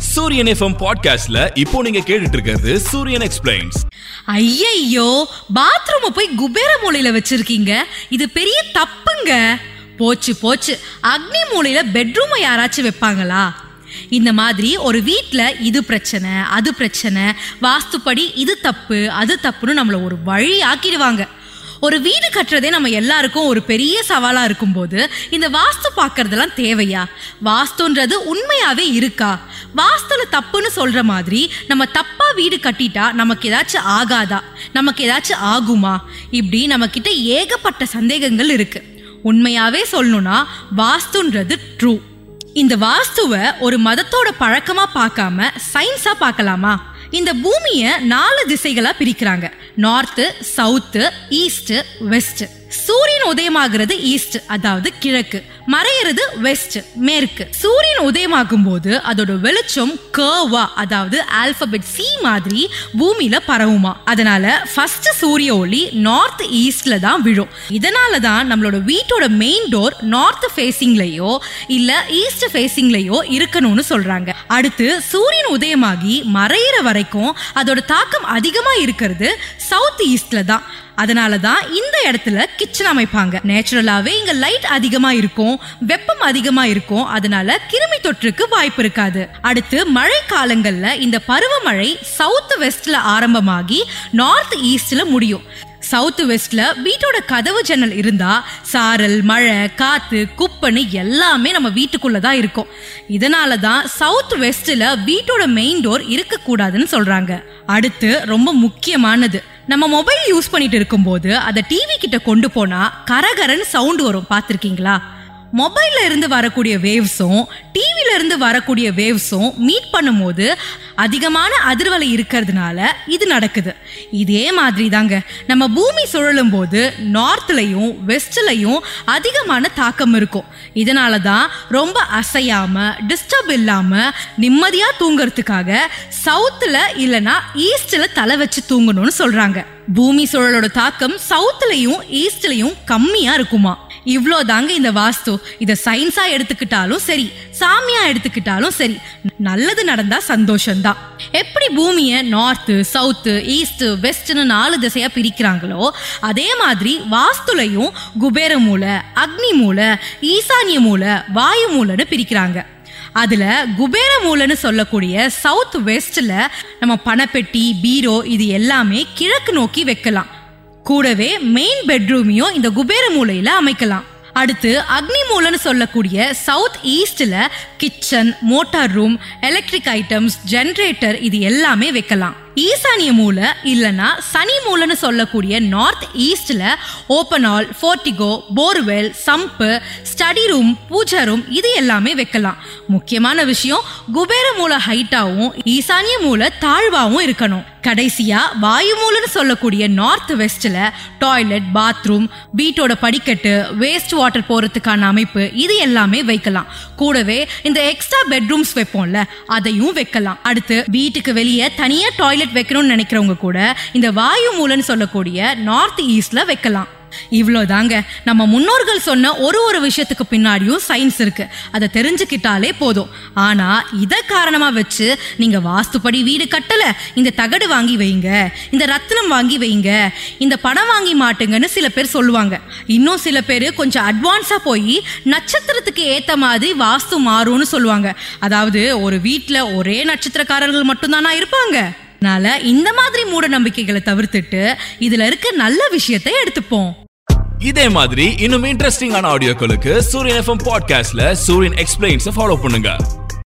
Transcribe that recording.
சூரியன் எஃப்எம் பாட்காஸ்ட்ல இப்போ நீங்க கேட்டுட்டு இருக்கிறது சூரியன் எக்ஸ்பிளைன்ஸ் ஐயையோ பாத்ரூம் போய் குபேர மூலையில வச்சிருக்கீங்க. இது பெரிய தப்புங்க. போச்சு போச்சு. அக்னி மூலையில பெட்ரூமை யாராச்சும் வைப்பாங்களா? இந்த மாதிரி ஒரு வீட்டில் இது பிரச்சனை அது பிரச்சனை வாஸ்துப்படி இது தப்பு அது தப்புன்னு நம்மளை ஒரு வழி ஆக்கிடுவாங்க. ஒரு வீடு கட்டுறதே நம்ம எல்லாருக்கும் ஒரு பெரிய சவாலாக இருக்கும்போது இந்த வாஸ்து பார்க்கறதெல்லாம் தேவையா? வாஸ்துன்றது உண்மையாகவே இருக்கா? வாஸ்துல தப்புன்னு சொல்கிற மாதிரி நம்ம தப்பாக வீடு கட்டிட்டா நமக்கு ஏதாச்சும் ஆகாதா? நமக்கு ஏதாச்சும் ஆகுமா? இப்படி நம்மக்கிட்ட ஏகப்பட்ட சந்தேகங்கள் இருக்குது உண்மையாகவே சொல்லணும்னா வாஸ்துன்றது ட்ரூ இந்த வாஸ்துவை ஒரு மதத்தோட பழக்கமாக பார்க்காம சயின்ஸாக பார்க்கலாமா? இந்த பூமியை நாலு திசைகளாக பிரிக்கிறாங்க. நார்த்து சவுத்து ஈஸ்ட்டு வெஸ்ட்டு சூரியன் உதயமாகிறது ஈஸ்ட் அதாவது கிழக்கு. மறையிறது வெஸ்ட் மேற்கு. சூரியன் உதயமாகும் போது அதோட வெளிச்சம் கர்வா அதாவது ஆல்பபெட் சி மாதிரி பூமியில பரவுமா. அதனால ஃபர்ஸ்ட் சூரிய ஒளி நார்த் ஈஸ்ட்ல தான் விழும். இதனால தான் நம்மளோட வீட்டோட மெயின் டோர் நார்த் ஃபேசிங்லயோ இல்ல ஈஸ்ட் ஃபேசிங்லயோ இருக்கணும்னு சொல்றாங்க. அடுத்து சூரியன் உதயமாகி மறையிற வரைக்கும் அதோட தாக்கம் அதிகமா இருக்கிறது சவுத் ஈஸ்ட்ல தான். அதனால தான் இந்த இடத்துல கிச்சன் அமைப்பாங்க. நேச்சுரலாகவே இங்க லைட் அதிகமாக இருக்கும் வெப்பம் அதிகமாக இருக்கும். அதனால கிருமி தொற்றுக்கு வாய்ப்பு இருக்காது. அடுத்து மழை காலங்களில் இந்த பருவமழை சவுத் வெஸ்ட்ல ஆரம்பமாகி நார்த் ஈஸ்ட்ல முடியும். சவுத் வெஸ்ட்ல வீட்டோட கதவு ஜன்னல் இருந்தா சாரல் மழை காத்து குப்பன்னு எல்லாமே நம்ம வீட்டுக்குள்ள தான் இருக்கும். இதனால தான் சவுத் வெஸ்ட்ல வீட்டோட மெயின் டோர் இருக்க கூடாதுன்னு சொல்றாங்க. அடுத்து ரொம்ப முக்கியமானது நம்ம மொபைல் யூஸ் பண்ணிட்டு இருக்கும்போது அதை டிவி கிட்ட கொண்டு போனா கரகரன் சவுண்ட் வரும். பார்த்துருக்கீங்களா? மொபைல்ல இருந்து வரக்கூடிய வேவ்ஸும் டிவில இருந்து வரக்கூடிய வேவ்ஸும் மீட் பண்ணும்போது அதிகமான அதிர்வலை இருக்கிறதுனால இது நடக்குது. இதே மாதிரி தாங்க நம்ம பூமி சுழலும் போது நார்த்லையும் வெஸ்ட்லையும் அதிகமான தாக்கம் இருக்கும். இதனால தான் ரொம்ப அசையாம டிஸ்டர்ப் இல்லாம நிம்மதியா தூங்குறதுக்காக சவுத்துல இல்லைனா ஈஸ்ட்ல தலை வச்சு தூங்கணும்னு சொல்றாங்க. பூமி சுழலோட தாக்கம் சவுத்துலையும் ஈஸ்ட்லையும் கம்மியா இருக்குமா? இவ்வளோ தாங்க இந்த வாஸ்து. இதை சயின்ஸா எடுத்துக்கிட்டாலும் சரி சாமியா எடுத்துக்கிட்டாலும் சரி நல்லது நடந்தா சந்தோஷம்தான். எப்படி பூமியை நார்த்து சவுத்து ஈஸ்ட் வெஸ்ட்னு நாலு திசையா பிரிக்கிறாங்களோ அதே மாதிரி வாஸ்துலையும் குபேர மூலை அக்னி மூலை ஈசானிய மூலை வாயு மூலைன்னு பிரிக்கிறாங்க. அதுல குபேர மூலைன்னு சொல்லக்கூடிய சவுத் வெஸ்ட்ல நம்ம பணப்பெட்டி பீரோ இது எல்லாமே கிழக்கு நோக்கி வைக்கலாம். கூடவே மெயின் பெட்ரூமையும் இந்த குபேர மூலையில அமைக்கலாம். அடுத்து அக்னி மூலைன்னு சொல்லக்கூடிய சவுத் ஈஸ்டில் kitchen motor room electric items generator இது எல்லாமே வைக்கலாம். ஈசானிய மூலை இல்லைனா சனி மூலைன்னு சொல்லக்கூடிய north ஈஸ்ட்ல open hall portico borewell sump study room puja room இது எல்லாமே வைக்கலாம். முக்கியமான விஷயம் குபேர மூலை ஹைட்டாவும் ஈசானிய மூலை தாழ்வாவும் இருக்கணும். கடைசியா வாயு மூலைன்னு சொல்லக்கூடிய நார்த் வெஸ்ட்ல டாய்லெட் பாத்ரூம் வீட்டோட படிக்கட்டு வேஸ்ட் வாட்டர் போறதுக்கான அமைப்பு இது எல்லாமே வைக்கலாம். கூடவே இந்த எக்ஸ்ட்ரா பெட்ரூம்ஸ் வைப்போம்ல அதையும் வைக்கலாம். அடுத்து வீட்டுக்கு வெளியே தனியா டாய்லெட் வைக்கணும்னு நினைக்கிறவங்க கூட இந்த வாயு மூலன்னு சொல்லக்கூடிய நார்த் ஈஸ்ட்ல வைக்கலாம். இவ்வளோதாங்க நம்ம முன்னோர்கள் சொன்ன ஒரு ஒரு விஷயத்துக்கு பின்னாடியும் சயின்ஸ் இருக்கு. அதை தெரிஞ்சுக்கிட்டாலே போதும். ஆனா இதை காரணமா வச்சு நீங்க வாஸ்துப்படி வீடு கட்டல. இந்த தகடு வாங்கி வைங்க. இந்த ரத்னம் வாங்கி வைங்க. இந்த பணம் வாங்கி மாட்டுங்கன்னு சில பேர் சொல்லுவாங்க. இன்னும் சில பேர் கொஞ்சம் அட்வான்ஸா போய் நட்சத்திரத்துக்கு ஏத்த மாதிரி வாஸ்து மாறும்னு சொல்லுவாங்க. அதாவது ஒரு வீட்டில் ஒரே நட்சத்திரக்காரர்கள் மட்டும்தானா இருப்பாங்க? அதனால இந்த மாதிரி மூட நம்பிக்கைகளை தவிர்த்துட்டு இதுல இருக்க நல்ல விஷயத்தை எடுத்துப்போம். இதே மாதிரி இன்னும் இன்ட்ரெஸ்டிங்கான ஆடியோக்களுக்கு சூரியன் எஃப்எம் பாட்காஸ்ட்ல சூரியன் எக்ஸ்பிளைன்ஸ் ஃபாலோ பண்ணுங்க.